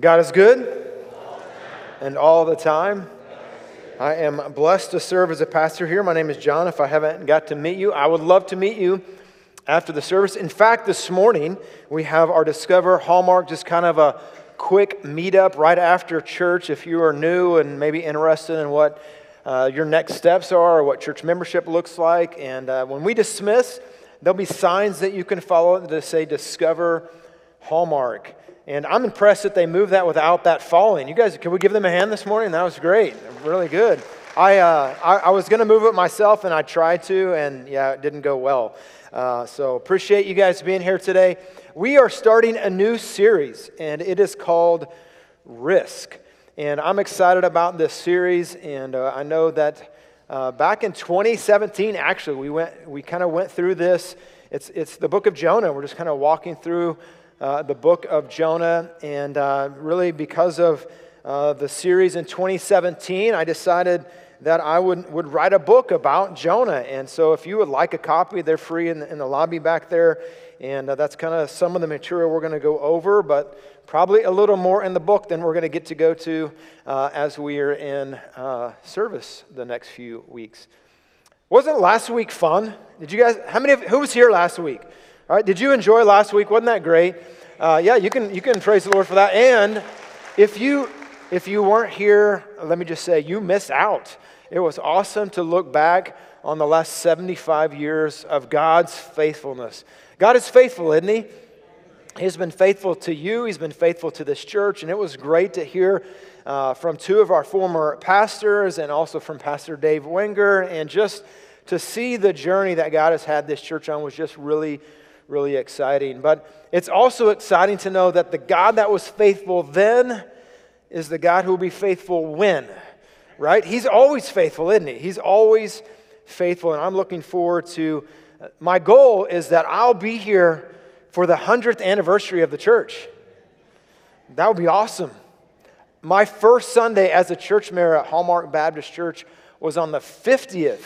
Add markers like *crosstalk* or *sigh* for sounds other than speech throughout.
God is good and all the time. I am blessed to serve as a pastor here. My name is John. If I haven't got to meet you, I would love to meet you after the service. In fact, this morning we have our Discover Hallmark, just kind of a quick meetup right after church. If you are new and maybe interested in what uh, your next steps are or what church membership looks like. And uh, when we dismiss, there'll be signs that you can follow that say Discover Hallmark. And I'm impressed that they moved that without that falling. You guys, can we give them a hand this morning? That was great. Really good. I, uh, I, I, was going to move it myself, and I tried to, and yeah, it didn't go well. Uh, so appreciate you guys being here today. We are starting a new series, and it is called Risk. And I'm excited about this series, and uh, I know that uh, back in 2017, actually, we went, we kind of went through this. It's, it's the book of Jonah. We're just kind of walking through uh, the book of Jonah. And uh, really, because of uh, the series in 2017, I decided that I would, would write a book about Jonah. And so, if you would like a copy, they're free in the, in the lobby back there. And uh, that's kind of some of the material we're going to go over, but probably a little more in the book than we're going to get to go to uh, as we are in uh, service the next few weeks. Wasn't last week fun? Did you guys, how many of, who was here last week? All right, did you enjoy last week? Wasn't that great? Uh, yeah, you can, you can praise the Lord for that. And if you, if you weren't here, let me just say, you missed out. It was awesome to look back on the last 75 years of God's faithfulness. God is faithful, isn't He? He's been faithful to you, He's been faithful to this church, and it was great to hear uh, from two of our former pastors and also from Pastor Dave Wenger, and just to see the journey that God has had this church on was just really really exciting. But it's also exciting to know that the God that was faithful then is the God who will be faithful when, right? He's always faithful, isn't he? He's always faithful. And I'm looking forward to uh, my goal is that I'll be here for the 100th anniversary of the church. That would be awesome. My first Sunday as a church mayor at Hallmark Baptist Church was on the 50th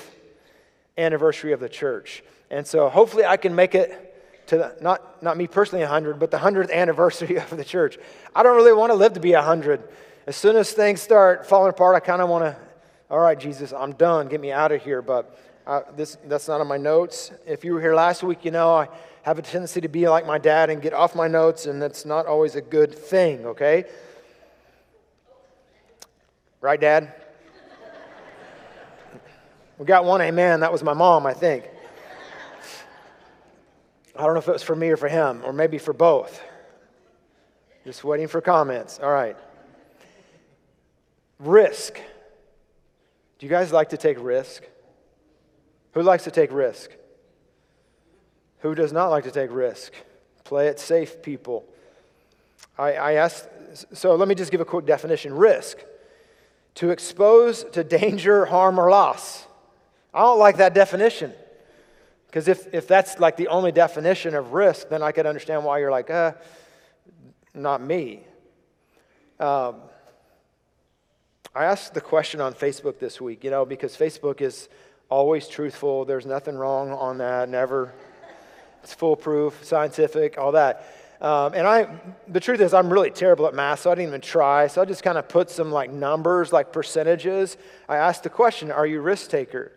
anniversary of the church. And so hopefully I can make it to the, not, not me personally 100, but the 100th anniversary *laughs* of the church. I don't really want to live to be 100. As soon as things start falling apart, I kind of want to, all right, Jesus, I'm done. Get me out of here. But uh, this, that's not on my notes. If you were here last week, you know I have a tendency to be like my dad and get off my notes, and that's not always a good thing, okay? Right, Dad? *laughs* we got one amen. That was my mom, I think. I don't know if it was for me or for him, or maybe for both. Just waiting for comments. All right. Risk. Do you guys like to take risk? Who likes to take risk? Who does not like to take risk? Play it safe, people. I, I asked, so let me just give a quick definition risk to expose to danger, harm, or loss. I don't like that definition. Because if, if that's like the only definition of risk, then I could understand why you're like, uh, not me. Um, I asked the question on Facebook this week, you know, because Facebook is always truthful. There's nothing wrong on that, never. It's foolproof, scientific, all that. Um, and I, the truth is, I'm really terrible at math, so I didn't even try. So I just kind of put some like numbers, like percentages. I asked the question, are you risk taker?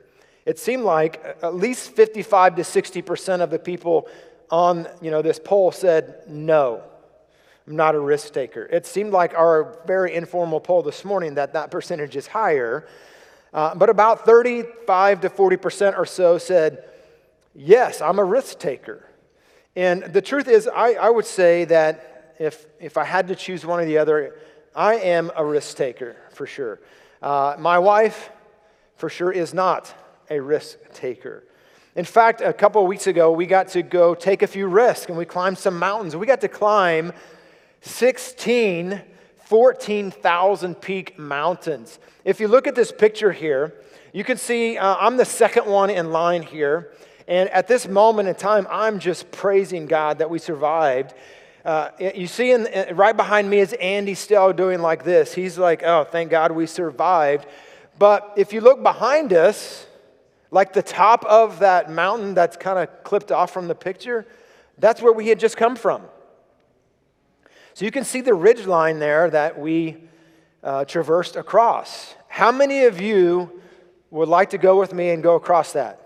It seemed like at least 55 to 60% of the people on you know, this poll said, no, I'm not a risk taker. It seemed like our very informal poll this morning that that percentage is higher. Uh, but about 35 to 40% or so said, yes, I'm a risk taker. And the truth is, I, I would say that if, if I had to choose one or the other, I am a risk taker for sure. Uh, my wife, for sure, is not a risk taker. In fact, a couple of weeks ago, we got to go take a few risks and we climbed some mountains. We got to climb 16, 14,000 peak mountains. If you look at this picture here, you can see uh, I'm the second one in line here. And at this moment in time, I'm just praising God that we survived. Uh, you see, in, right behind me is Andy still doing like this. He's like, oh, thank God we survived. But if you look behind us, like the top of that mountain that's kind of clipped off from the picture, that's where we had just come from. So you can see the ridge line there that we uh, traversed across. How many of you would like to go with me and go across that?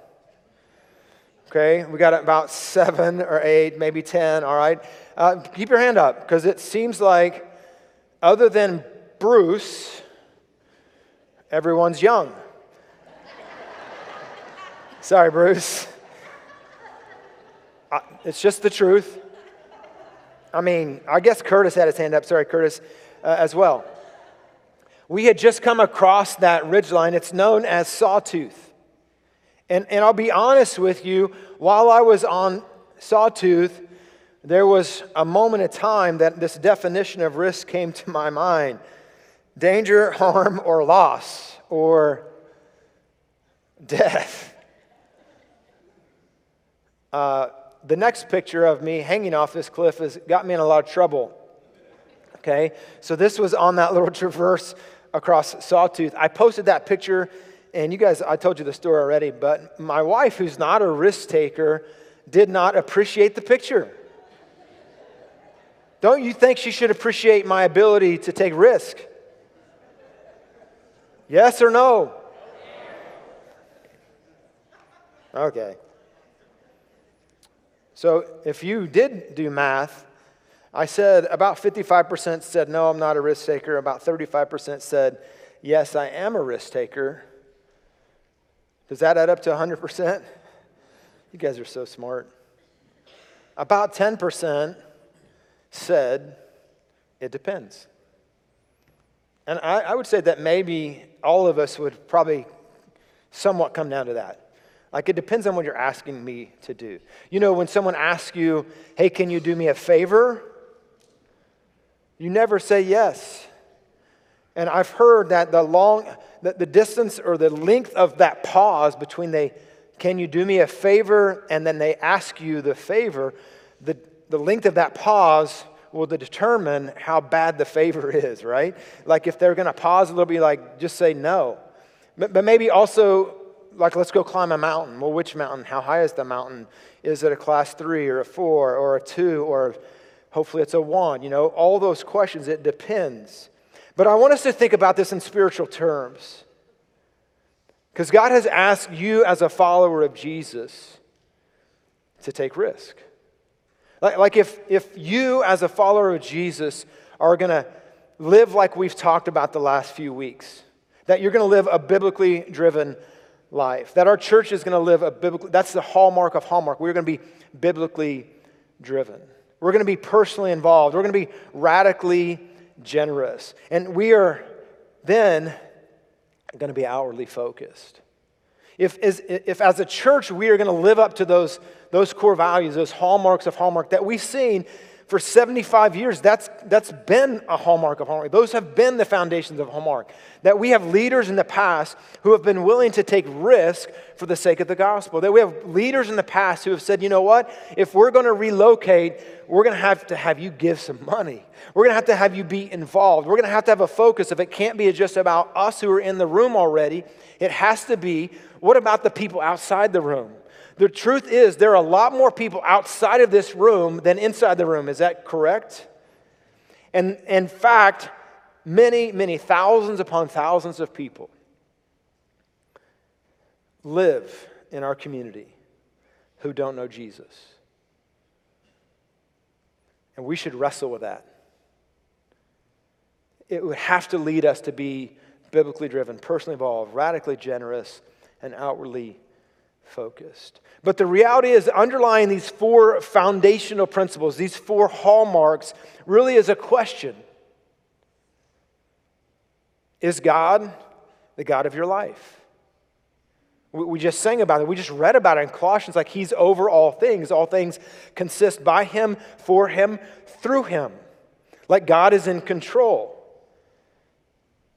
Okay, we got about seven or eight, maybe 10, all right? Uh, keep your hand up because it seems like, other than Bruce, everyone's young. Sorry, Bruce. Uh, it's just the truth. I mean, I guess Curtis had his hand up. Sorry, Curtis, uh, as well. We had just come across that ridgeline. It's known as Sawtooth. And, and I'll be honest with you, while I was on Sawtooth, there was a moment of time that this definition of risk came to my mind danger, harm, or loss, or death. Uh, the next picture of me hanging off this cliff has got me in a lot of trouble. Okay, so this was on that little traverse across Sawtooth. I posted that picture and you guys, I told you the story already, but my wife, who's not a risk taker, did not appreciate the picture. Don't you think she should appreciate my ability to take risk? Yes or no? Okay. So if you did do math, I said about 55% said, no, I'm not a risk taker. About 35% said, yes, I am a risk taker. Does that add up to 100%? You guys are so smart. About 10% said, it depends. And I, I, would say that maybe all of us would probably somewhat come down to that. Like it depends on what you're asking me to do. You know, when someone asks you, hey, can you do me a favor? You never say yes. And I've heard that the long, the, the distance or the length of that pause between they, can you do me a favor, and then they ask you the favor, the, the length of that pause will determine how bad the favor *laughs* is, right? Like if they're going to pause a little bit, like just say no. But, but maybe also, like let's go climb a mountain. Well, which mountain? How high is the mountain? Is it a class three or a four or a two or hopefully it's a one? You know, all those questions, it depends. But I want us to think about this in spiritual terms. Because God has asked you, as a follower of Jesus, to take risk. Like, like if, if you, as a follower of Jesus, are going to live like we've talked about the last few weeks, that you're going to live a biblically driven life, that our church is going to live a biblical, that's the hallmark of Hallmark. We're going to be biblically driven. We're going to be personally involved. We're going to be radically generous. And we are then going to be outwardly focused. If, as, if as a church we are going to live up to those, those core values, those hallmarks of Hallmark that we've seen for 75 years, that's, that's been a hallmark of Hallmark. Those have been the foundations of Hallmark. That we have leaders in the past who have been willing to take risk for the sake of the gospel. That we have leaders in the past who have said, you know what? If we're going to relocate, we're going to have to have you give some money. We're going to have to have you be involved. We're going to have to have a focus. If it can't be just about us who are in the room already, it has to be what about the people outside the room? The truth is, there are a lot more people outside of this room than inside the room. Is that correct? And in fact, many, many thousands upon thousands of people live in our community who don't know Jesus. And we should wrestle with that. It would have to lead us to be biblically driven, personally involved, radically generous, and outwardly focused. But the reality is, underlying these four foundational principles, these four hallmarks, really is a question Is God the God of your life? We just sang about it. We just read about it in Colossians like He's over all things. All things consist by Him, for Him, through Him. Like God is in control.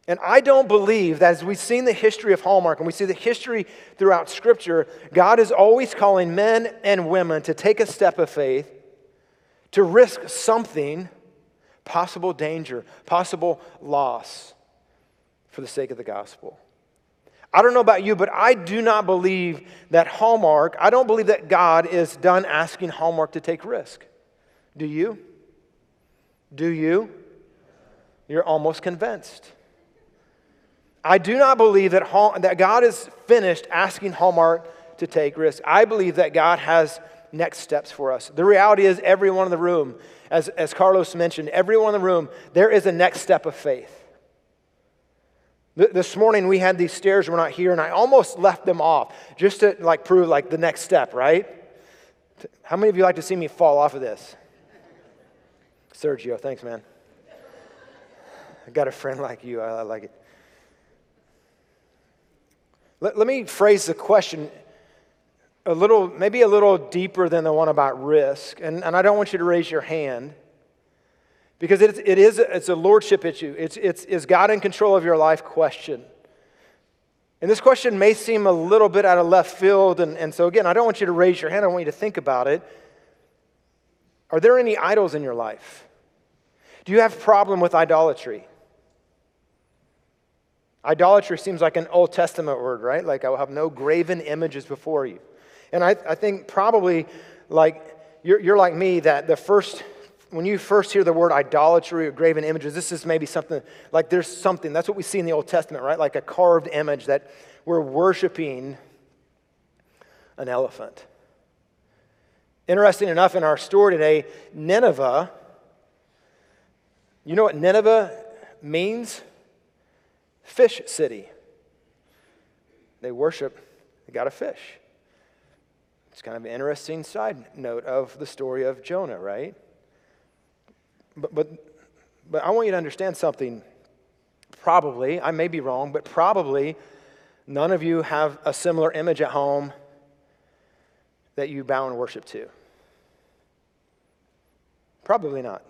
And I don't believe that as we've seen the history of Hallmark and we see the history throughout Scripture, God is always calling men and women to take a step of faith, to risk something, possible danger, possible loss, for the sake of the gospel. I don't know about you, but I do not believe that Hallmark, I don't believe that God is done asking Hallmark to take risk. Do you? Do you? You're almost convinced. I do not believe that, Hall, that God is finished asking Hallmark to take risks. I believe that God has next steps for us. The reality is, everyone in the room, as, as Carlos mentioned, everyone in the room, there is a next step of faith. This morning we had these stairs, we're not here, and I almost left them off just to like prove like the next step, right? How many of you like to see me fall off of this? Sergio, thanks, man. I got a friend like you. I, I like it. Let, let me phrase the question a little, maybe a little deeper than the one about risk. And, and I don't want you to raise your hand because it is, it is it's a lordship issue. It's, it's, is God in control of your life question. And this question may seem a little bit out of left field. And, and so, again, I don't want you to raise your hand. I want you to think about it. Are there any idols in your life? Do you have a problem with idolatry? Idolatry seems like an Old Testament word, right? Like, I will have no graven images before you. And I, I think probably like you're, you're like me that the first, when you first hear the word idolatry or graven images, this is maybe something like there's something. That's what we see in the Old Testament, right? Like a carved image that we're worshiping an elephant. Interesting enough, in our story today, Nineveh, you know what Nineveh means? Fish city. They worship, they got a fish. It's kind of an interesting side note of the story of Jonah, right? But, but, but I want you to understand something. Probably, I may be wrong, but probably none of you have a similar image at home that you bow and worship to. Probably not.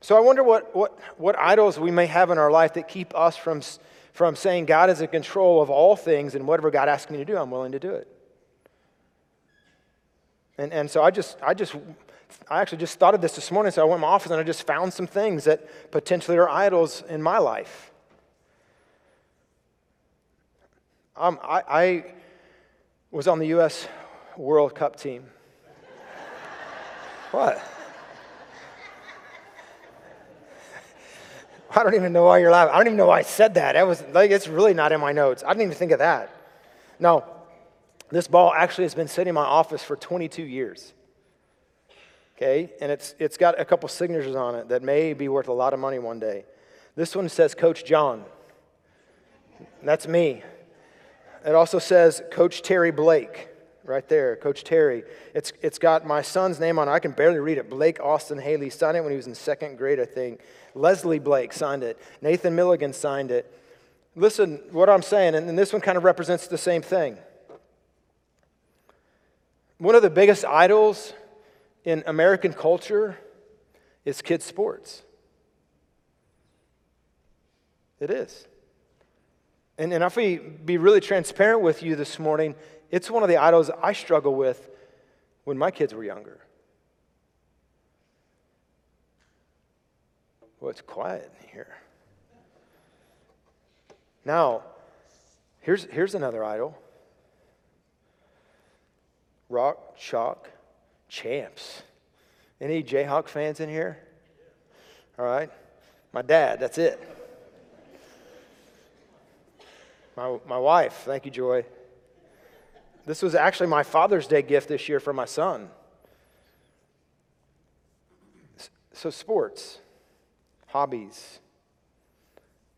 So I wonder what, what, what idols we may have in our life that keep us from, from saying God is in control of all things and whatever God asks me to do, I'm willing to do it. And, and so I just, I just, I actually just thought of this this morning. So I went to my office and I just found some things that potentially are idols in my life. Um, I, I was on the U.S. World Cup team. *laughs* what? I don't even know why you're laughing. I don't even know why I said that. That was like it's really not in my notes. I didn't even think of that. No, this ball actually has been sitting in my office for 22 years. Okay, and it's, it's got a couple signatures on it that may be worth a lot of money one day. This one says Coach John. That's me. It also says Coach Terry Blake, right there, Coach Terry. It's, it's got my son's name on it. I can barely read it. Blake Austin Haley signed it when he was in second grade, I think. Leslie Blake signed it. Nathan Milligan signed it. Listen, what I'm saying, and this one kind of represents the same thing. One of the biggest idols in American culture is kids' sports. It is. And, and if we be really transparent with you this morning, it's one of the idols I struggle with when my kids were younger. Well, it's quiet in here. Now, here's, here's another idol rock, chalk, champs. Any Jayhawk fans in here? All right. My dad, that's it. My, my wife, thank you, Joy. This was actually my Father's Day gift this year for my son. So, sports, hobbies,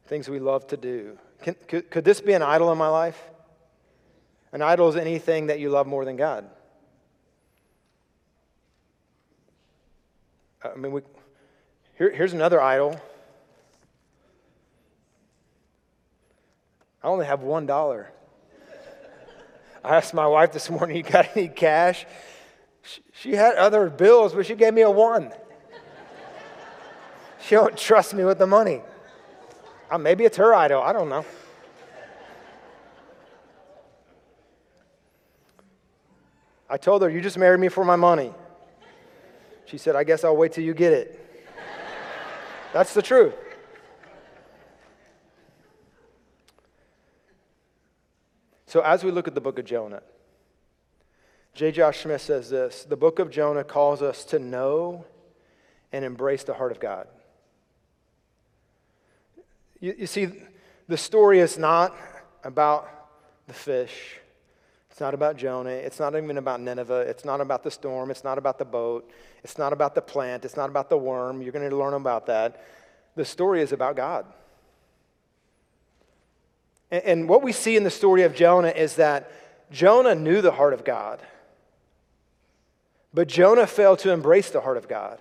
things we love to do. Can, could, could this be an idol in my life? An idol is anything that you love more than God. Uh, I mean, we, here, here's another idol. I only have one dollar. I asked my wife this morning, *laughs* You got any cash? She, had other bills, but she gave me a one. *laughs* she don't trust me with the money. Uh, maybe it's her idol. I don't know. I told her, You just married me for my money. She said, I guess I'll wait till you get it. *laughs* That's the truth. So, as we look at the book of Jonah, J. Josh Smith says this the book of Jonah calls us to know and embrace the heart of God. You, you see, the story is not about the fish. It's not about Jonah. It's not even about Nineveh. It's not about the storm. It's not about the boat. It's not about the plant. It's not about the worm. You're going to learn about that. The story is about God. And, and what we see in the story of Jonah is that Jonah knew the heart of God, but Jonah failed to embrace the heart of God.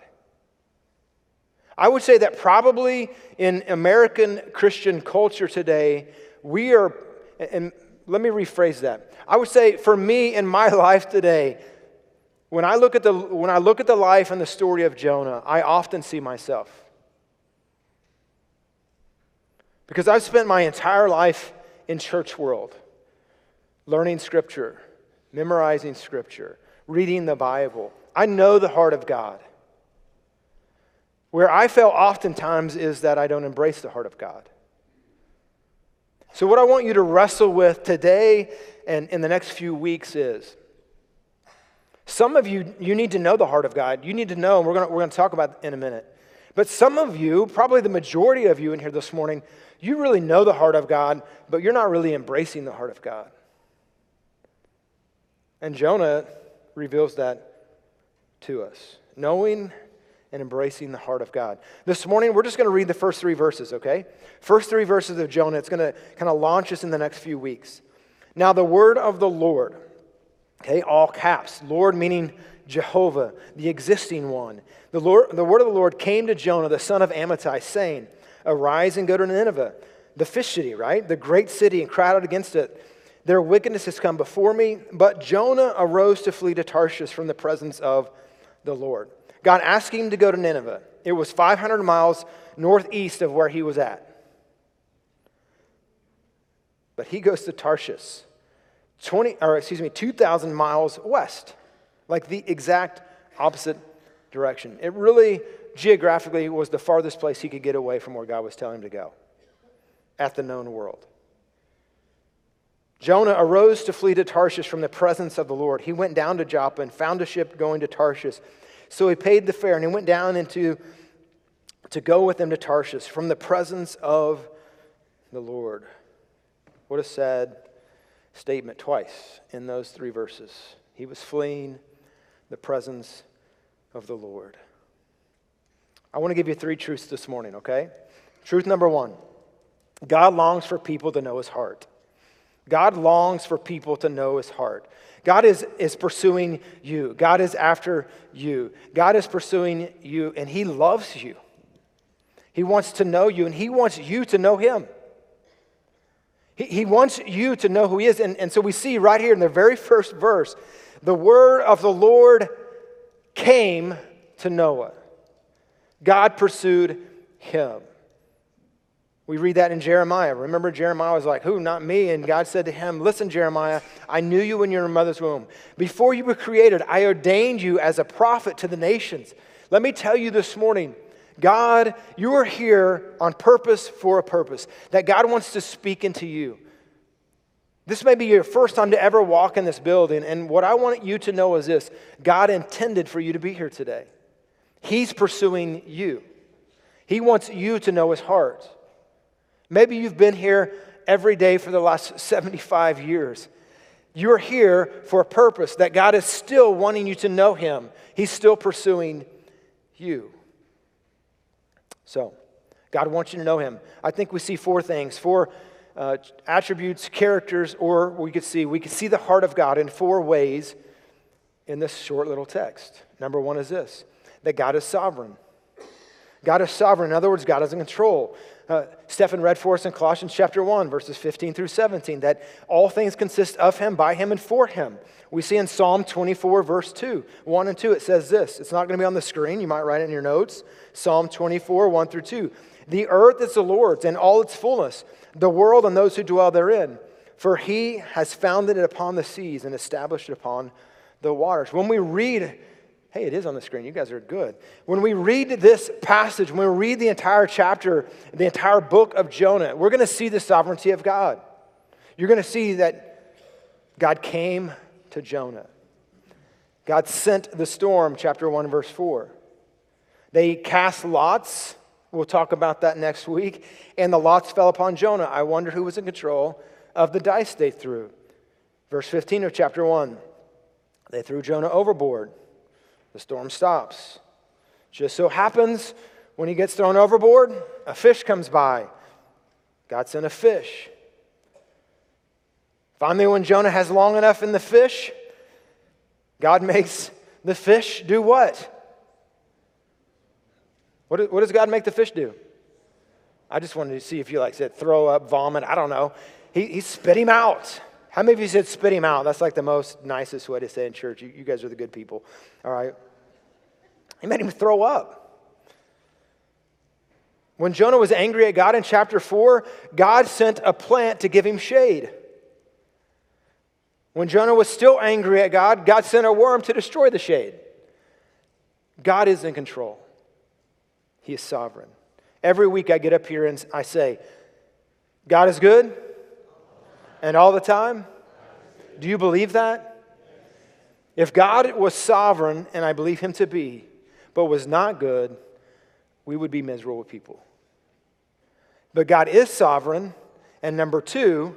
I would say that probably in American Christian culture today, we are, and let me rephrase that. I would say for me in my *laughs* life today, when I look at the, when I look at the life and the story of Jonah, I often see myself. Because I've spent my entire life in church world, learning scripture, memorizing scripture, reading the Bible. I know the heart of God. Where I fail oftentimes is that I don't embrace the heart of God. So, what I want you to wrestle with today and in the next few weeks is some of you, you need to know the heart of God. You need to know, and we're going we're to talk about in a minute. But some of you, probably the majority of you in here this morning, you really know the heart of God, but you're not really embracing the heart of God. And Jonah reveals that to us. Knowing and embracing the heart of God. This morning, we're just going to read the first three verses, okay? First three verses of Jonah. It's going to kind of launch us in the next few weeks. Now, the word of the Lord, okay, all caps, Lord meaning Jehovah, the existing one. The, Lord, the word of the Lord came to Jonah, the son of Amittai, saying, Arise and go to Nineveh, the fish city, right? The great city, and out against it. Their wickedness has come before me. But Jonah arose to flee to Tarshish from the presence of the Lord. God asked him to go to Nineveh. It was 500 miles northeast of where he was at. But he goes to Tarshish, 20, or excuse me, 2,000 miles west, like the exact opposite direction. It really, geographically, was the farthest place he could get away from where God was telling him to go at the known world. Jonah arose to flee to Tarshish from the presence of the Lord. He went down to Joppa and found a ship going to Tarshish. So he paid the fare and he went down into to go with them to Tarshish from the presence of the Lord. What a sad statement twice in those three verses. He was fleeing the presence of the Lord. I want to give you three truths this morning, okay? Truth number one God longs for people to know his heart. God longs for people to know his heart. God is, is pursuing you. God is after you. God is pursuing you, and He loves you. He wants to know you, and He wants you to know Him. He, he wants you to know who He is. And, and so we see right here in the very first verse the word of the Lord came to Noah. God pursued him. We read that in Jeremiah. Remember, Jeremiah was like, Who? Not me. And God said to him, Listen, Jeremiah, I knew you in your mother's womb. Before you were created, I ordained you as a prophet to the nations. Let me tell you this morning, God, you are here on purpose for a purpose, that God wants to speak into you. This may be your first time to ever walk in this building, and what I want you to know is this God intended for you to be here today. He's pursuing you, He wants you to know His heart. Maybe you've been here every day for the last 75 years. You're here for a purpose that God is still wanting you to know Him. He's still pursuing you. So, God wants you to know Him. I think we see four things, four uh, attributes, characters, or we could see we could see the heart of God in four ways in this short little text. Number one is this: that God is sovereign. God is sovereign. In other words, God is in control. Uh, Stephen read for us in Colossians chapter 1, verses 15 through 17, that all things consist of him, by him, and for him. We see in Psalm 24, verse 2, 1 and 2, it says this. It's not going to be on the screen. You might write it in your notes. Psalm 24, 1 through 2. The earth is the Lord's and all its fullness, the world and those who dwell therein. For he has founded it upon the seas and established it upon the waters. When we read Hey, it is on the screen. You guys are good. When we read this passage, when we read the entire chapter, the entire book of Jonah, we're going to see the sovereignty of God. You're going to see that God came to Jonah. God sent the storm, chapter 1, verse 4. They cast lots. We'll talk about that next week. And the lots fell upon Jonah. I wonder who was in control of the dice they threw. Verse 15 of chapter 1. They threw Jonah overboard. The storm stops. Just so happens when he gets thrown overboard, a fish comes by. God sent a fish. Finally, when Jonah has long enough in the fish, God makes the fish do what? What, what does God make the fish do? I just wanted to see if you like said throw up, vomit, I don't know. He, he spit him out. How many of you said spit him out? That's like the most nicest way to say in church. You, you guys are the good people. All right. He made him throw up. When Jonah was angry at God in chapter 4, God sent a plant to give him shade. When Jonah was still angry at God, God sent a worm to destroy the shade. God is in control, He is sovereign. Every week I get up here and I say, God is good and all the time. Do you believe that? If God was sovereign, and I believe Him to be, but was not good, we would be miserable people. But God is sovereign, and number two,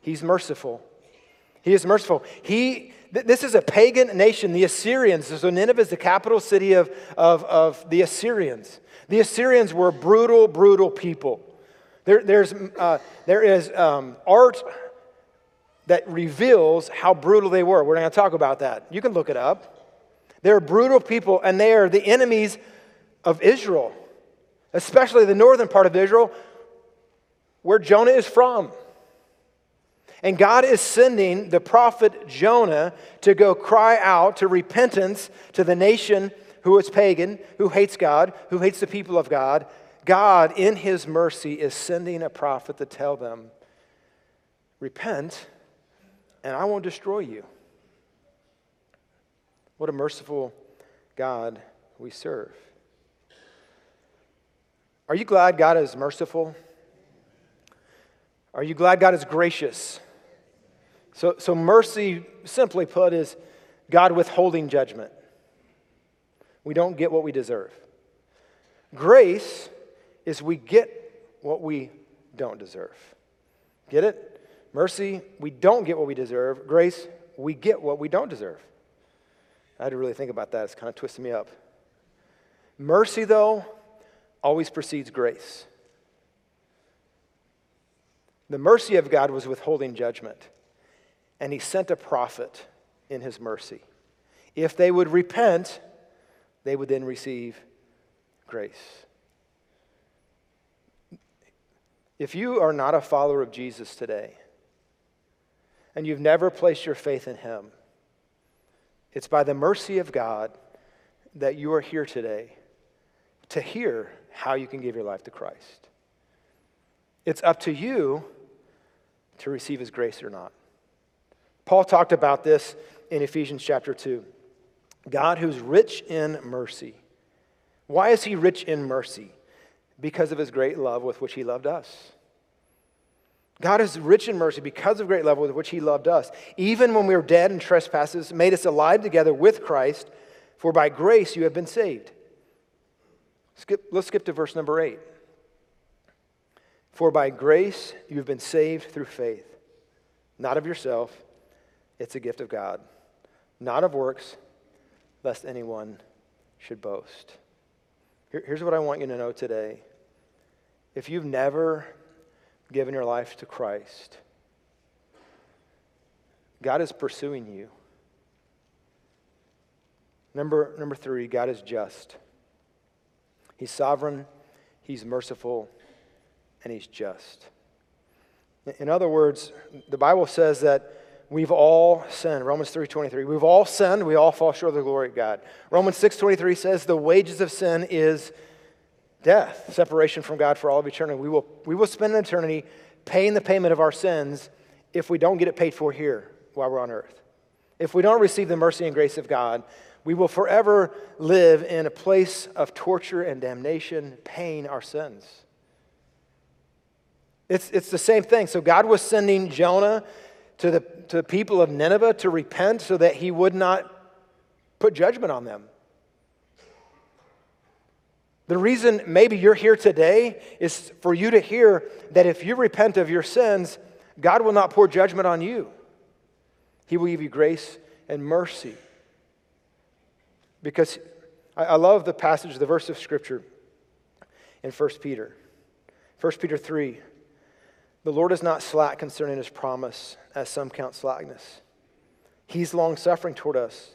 He's merciful. He is merciful. He, th- this is a pagan nation, the Assyrians. So Nineveh is the capital city of, of, of the Assyrians. The Assyrians were brutal, brutal people. There, there's, uh, there is um, art that reveals how brutal they were. We're not going to talk about that. You can look it up. They're brutal people, and they are the enemies of Israel, especially the northern part of Israel, where Jonah is from. And God is sending the prophet Jonah to go cry out to repentance to the nation who is pagan, who hates God, who hates the people of God. God, in his mercy, is sending a prophet to tell them, Repent, and I won't destroy you. What a merciful God we serve. Are you glad God is merciful? Are you glad God is gracious? So, so mercy, simply put, is God withholding judgment. We don't get what we deserve. Grace is we get what we don't deserve. Get it? Mercy, we don't get what we deserve. Grace, we get what we don't deserve. I had to really think about that. It's kind of twisting me up. Mercy, though, always precedes grace. The mercy of God was withholding judgment and he sent a prophet in his mercy. If they would repent, they would then receive grace. If you are not a follower of Jesus today, and you've never placed your faith in him, it's by the mercy of God that you are here today to hear how you can give your life to Christ. It's up to you to receive his grace or not. Paul talked about this in Ephesians chapter 2. God who's rich in mercy. Why is he rich in mercy? Because of his great love with which he loved us. God is rich in mercy because of great love with which he loved us. Even when we were dead in trespasses, made us alive together with Christ, for by grace you have been saved. Skip, let's skip to verse number 8. For by grace you have been saved through faith, not of yourself. It's a gift of God, not of works, lest anyone should boast. Here, here's what I want you to know today. If you've never given your life to Christ, God is pursuing you. Number, number three, God is just. He's sovereign, He's merciful, and He's just. In other words, the Bible says that We've all sinned. Romans 3:23. We've all sinned. We all fall short of the glory of God. Romans 6:23 says the wages of sin is death, separation from God for all of eternity. We will, we will spend an eternity paying the payment of our sins if we don't get it paid for here while we're on earth. If we don't receive the mercy and grace of God, we will forever live in a place of torture and damnation, paying our sins. It's, it's the same thing. So God was sending Jonah to the, to the people of Nineveh to repent so that he would not put judgment on them. The reason maybe you're here today is for you to hear that if you repent of your sins, God will not pour judgment on you. He will give you grace and mercy. Because I, love the passage, the verse of Scripture in 1 Peter. 1 Peter 3 The Lord is not slack concerning his promise, as some count slackness. He's long suffering toward us.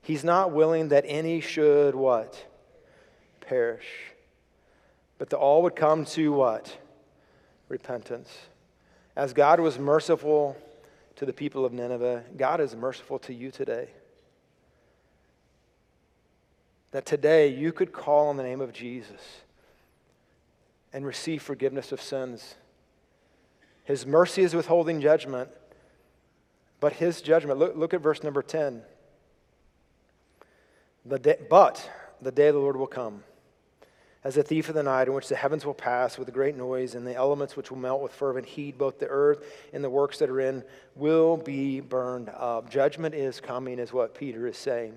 He's not willing that any should what? Perish. But that all would come to what? Repentance. As God was merciful to the people of Nineveh, God is merciful to you today. That today you could call on the name of Jesus and receive forgiveness of sins. His mercy is withholding judgment, but his judgment, look, look at verse number 10. The day, but the day of the Lord will come as a thief of the night, in which the heavens will pass with a great noise, and the elements which will melt with fervent heat, both the earth and the works that are in, will be burned up. Judgment is coming, is what Peter is saying.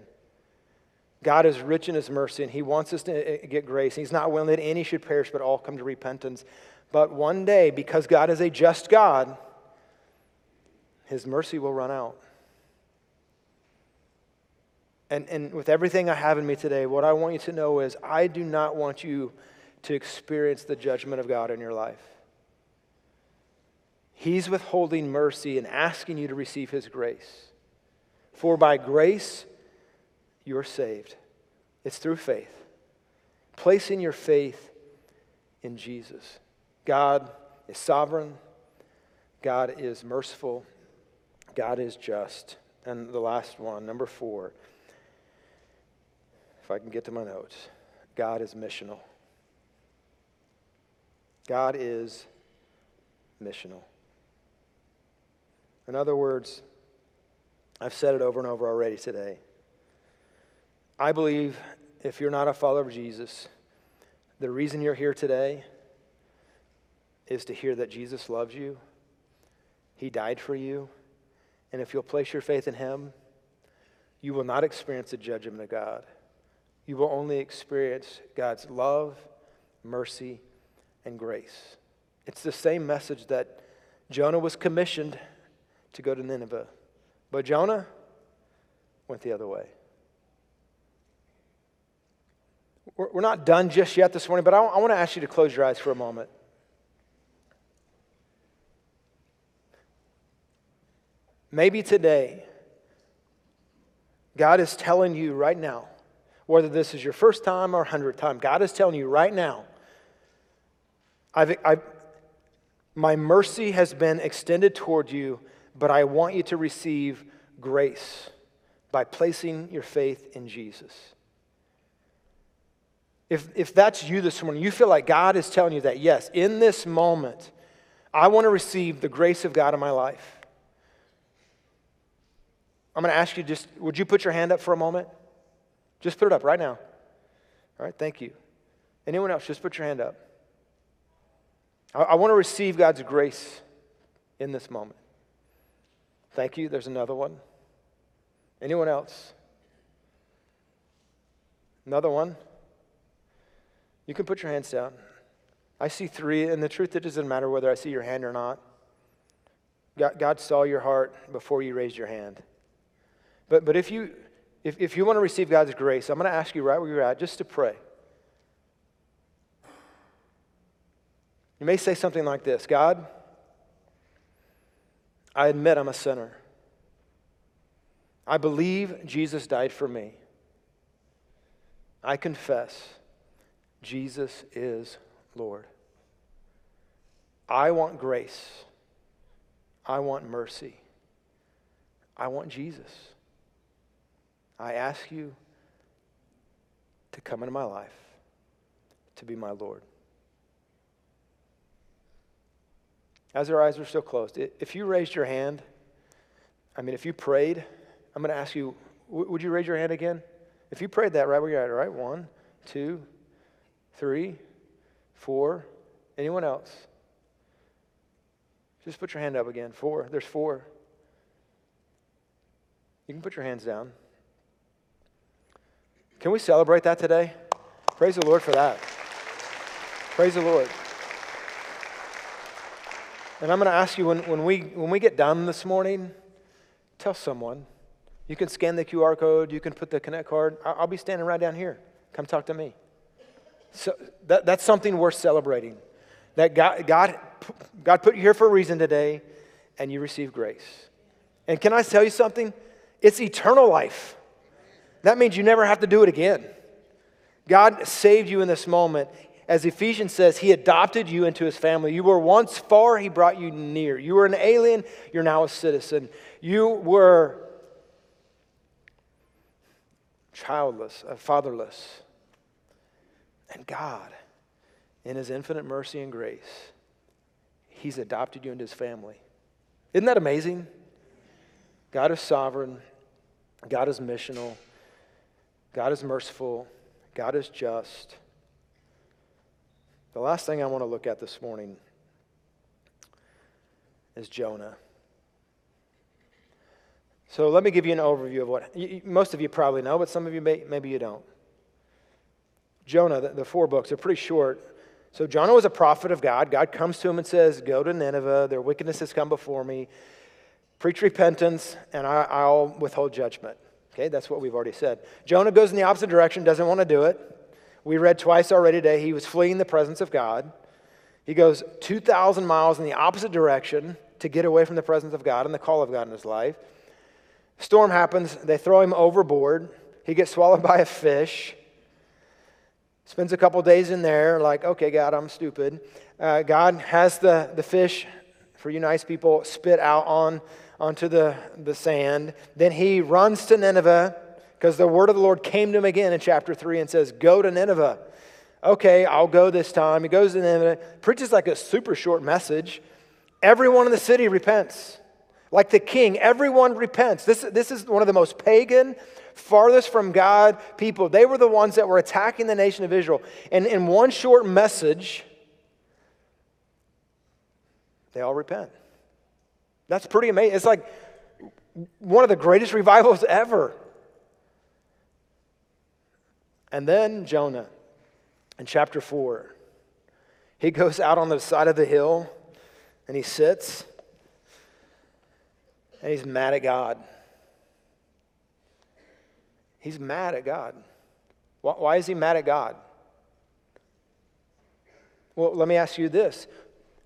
God is rich in his mercy, and he wants us to uh, get grace. He's not willing that any should perish, but all come to repentance. But one day, because God is a just God, his mercy will run out. And, and with everything I have in me today, what I want you to know is I do not want you to experience the judgment of God in your life. He's withholding mercy and asking you to receive His grace. For by grace, you're saved. It's through faith. Placing your faith in Jesus. God is sovereign, God is merciful, God is just. And the last one, number four if I can get to my notes, God is missional. God is missional. In other words, I've said it over and over already today. I believe if you're not a follower of Jesus, the reason you're here today is to hear that Jesus loves you, He died for you, and if you'll place your faith in Him, you will not experience the judgment of God you will only experience God's love, mercy, and grace. It's the same message that Jonah was commissioned to go to Nineveh. But Jonah went the other way. We're not done just yet this morning, but I want to ask you to close your eyes for a moment. Maybe today, God is telling you right now whether this is your first time or hundredth time, God is telling you right now, I've, I've, my mercy has been extended toward you, but I want you to receive grace by placing your faith in Jesus. If, if that's you this morning, you feel like God is telling you that, yes, in this moment, I want to receive the grace of God in my life. I'm going to ask you just, would you put your hand up for a moment? Just put it up right now. All right, thank you. Anyone else, just put your hand up. I, I want to receive God's grace in this moment. Thank you. There's another one. Anyone else? Another one? You can put your hands down. I see three, and the truth it doesn't matter whether I see your hand or not. God, God saw your heart before you raised your hand. But, but if you if, if you want to receive God's grace, I'm going to ask you right where you're at just to pray. You may say something like this God, I admit I'm a sinner. I believe Jesus died for me. I confess Jesus is Lord. I want grace. I want mercy. I want Jesus. I ask you to come into my life, to be my Lord. As our eyes are still closed, if you raised your hand, I mean, if you prayed, I'm going to ask you, would you raise your hand again? If you prayed that right where you're at, right? One, two, three, four. Anyone else? Just put your hand up again. Four. There's four. You can put your hands down. Can we celebrate that today? Praise the Lord for that. Praise the Lord. And I'm going to ask you when, when, we, when we get done this morning, tell someone. You can scan the QR code, you can put the Connect card. I'll, be standing right down here. Come talk to me. So that, that's something worth celebrating. That God, God, God put you here for a reason today, and you receive grace. And can I tell you something? It's eternal life. That means you never have to do it again. God saved you in this moment. As Ephesians says, He adopted you into His family. You were once far, He brought you near. You were an alien, you're now a citizen. You were childless, uh, fatherless. And God, in His infinite mercy and grace, He's adopted you into His family. Isn't that amazing? God is sovereign, God is missional, God is merciful, God is just. The last thing I want to look at this morning is Jonah. So let me give you an overview of what most of you probably know, but some of you may, maybe you don't. Jonah, the, the four books are pretty short. So Jonah was a prophet of God. God comes to him and says, Go to Nineveh, their wickedness has come before me. Preach repentance, and I, I'll withhold judgment. Okay, that's what we've already said. Jonah goes in the opposite direction, doesn't want to do it. We read twice already today, he was fleeing the presence of God. He goes 2,000 miles in the opposite direction to get away from the presence of God and the call of God in his life. Storm happens, they throw him overboard. He gets swallowed *laughs* by a fish. Spends a couple days in there, like, okay, God, I'm stupid. Uh, God has the, the fish, for you nice people, spit out on, onto the, the sand. Then he runs to Nineveh because the word of the Lord came to him again in chapter 3 and says, Go to Nineveh. Okay, I'll go this time. He goes to Nineveh, preaches like a super short message. Everyone in the city repents. Like the king, everyone repents. This, this is one of the most pagan, farthest from God people. They were the ones that were attacking the nation of Israel. And in one short message, they all repent. That's pretty amazing. It's like one of the greatest revivals ever. And then Jonah in chapter 4, he goes out on the side of the hill and he sits and he's mad at God. He's mad at God. Why is he mad at God? Well, let me ask you this.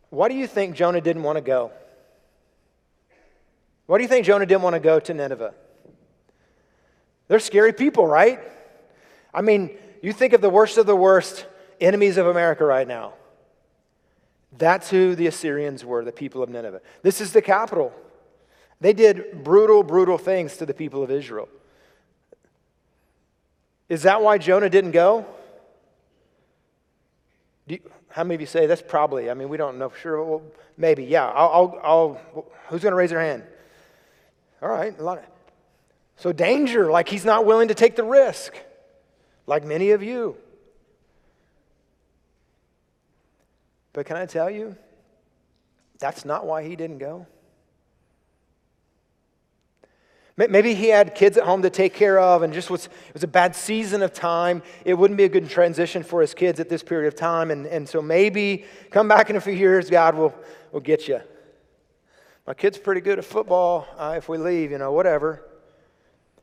Why do you think Jonah didn't want to go? Why do you think Jonah didn't want to go to Nineveh? They're scary people, right? I mean, you think of the worst of the worst enemies of America right now. That's who the Assyrians were, the people of Nineveh. This is the capital. They did brutal, brutal things to the people of Israel. Is that why Jonah didn't go? You, how many of you say that's probably? I mean, we don't know for sure. Well, maybe, yeah. I'll, I'll, I'll who's going to raise their hand? All right, a lot of, so danger, like he's not willing to take the risk, like many of you. But can I tell you, that's not why he didn't go. Maybe he had kids at home to take care of and just was, it was a bad season of time. It wouldn't be a good transition for his kids at this period of time. And, and so maybe come back in a few years, God will, will get you. My kid's pretty good at football. Uh, if we leave, you know, whatever.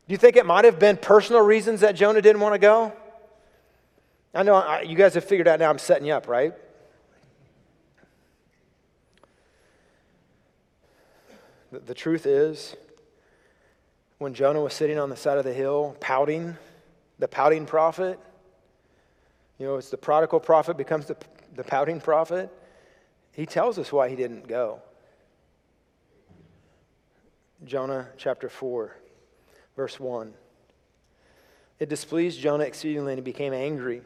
Do you think it might have been personal reasons that Jonah didn't want to go? I know I, you guys have figured out now I'm setting you up, right? The, the truth is, when Jonah was sitting on the side of the hill pouting, the pouting prophet. You know, it's the prodigal prophet becomes the, the pouting prophet. He tells us why he didn't go. Jonah chapter 4, verse 1. It displeased Jonah exceedingly and he became angry.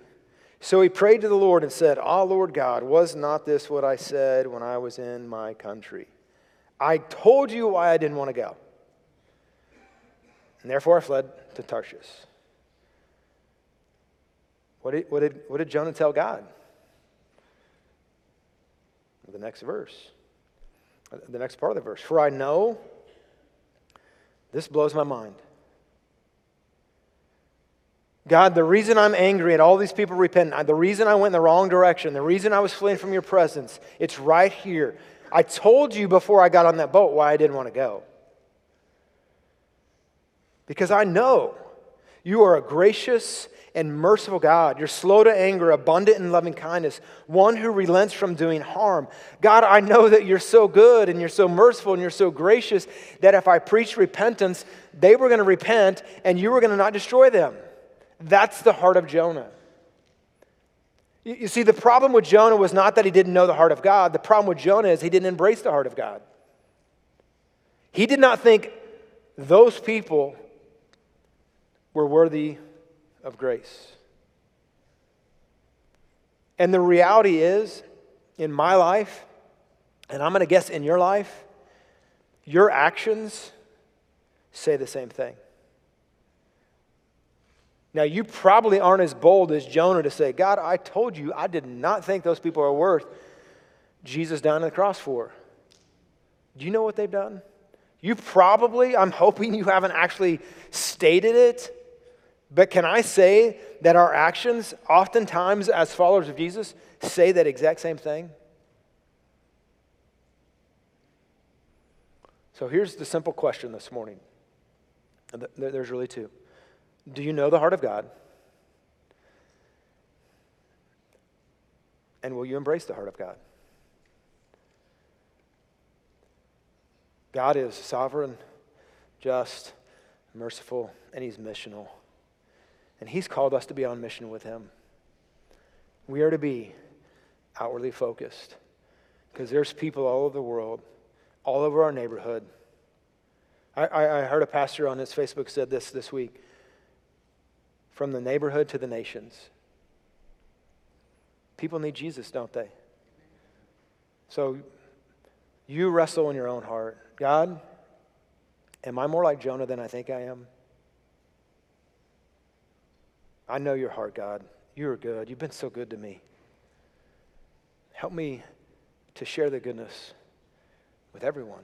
So he prayed to the Lord and said, Ah, Lord God, was not this what I said when I was in my country? I told you why I didn't want to go. And therefore I fled to Tarshish. What did, what did, what did Jonah tell God? The next verse, the next part of the verse. For I know, this blows my mind. God, the reason I'm angry at all these people repenting, the reason I went in the wrong direction, the reason I was fleeing from your presence, it's right here. I told you before I got on that boat why I didn't want to go. Because I know you are a gracious and merciful God. You're slow to anger, abundant in loving kindness, one who relents from doing harm. God, I know that you're so good and you're so merciful and you're so gracious that if I preached repentance, they were going to repent and you were going to not destroy them. That's the heart of Jonah. You see, the problem with Jonah was not that he didn't know the heart of God. The problem with Jonah is he didn't embrace the heart of God. He did not think those people were worthy of grace. And the reality is, in my life, and I'm going to guess in your life, your actions say the same thing. Now, you probably aren't as bold as Jonah to say, God, I told you I did not think those people are worth Jesus dying on the cross for. Do you know what they've done? You probably, I'm hoping you haven't actually stated it, but can I say that our actions, oftentimes as followers of Jesus, say that exact same thing? So here's the simple question this morning. There's really two. Do you know the heart of God? And will you embrace the heart of God? God is sovereign, just, merciful, and He's missional. And He's called us to be on mission with Him. We are to be outwardly focused because there's people all over the world, all over our neighborhood. I, I, I heard a pastor on his Facebook said this this week from the neighborhood to the nations. People need Jesus, don't they? So you wrestle in your own heart. God, am I more like Jonah than I think I am? I know your heart, God. You are good. You've been so good to me. Help me to share the goodness with everyone.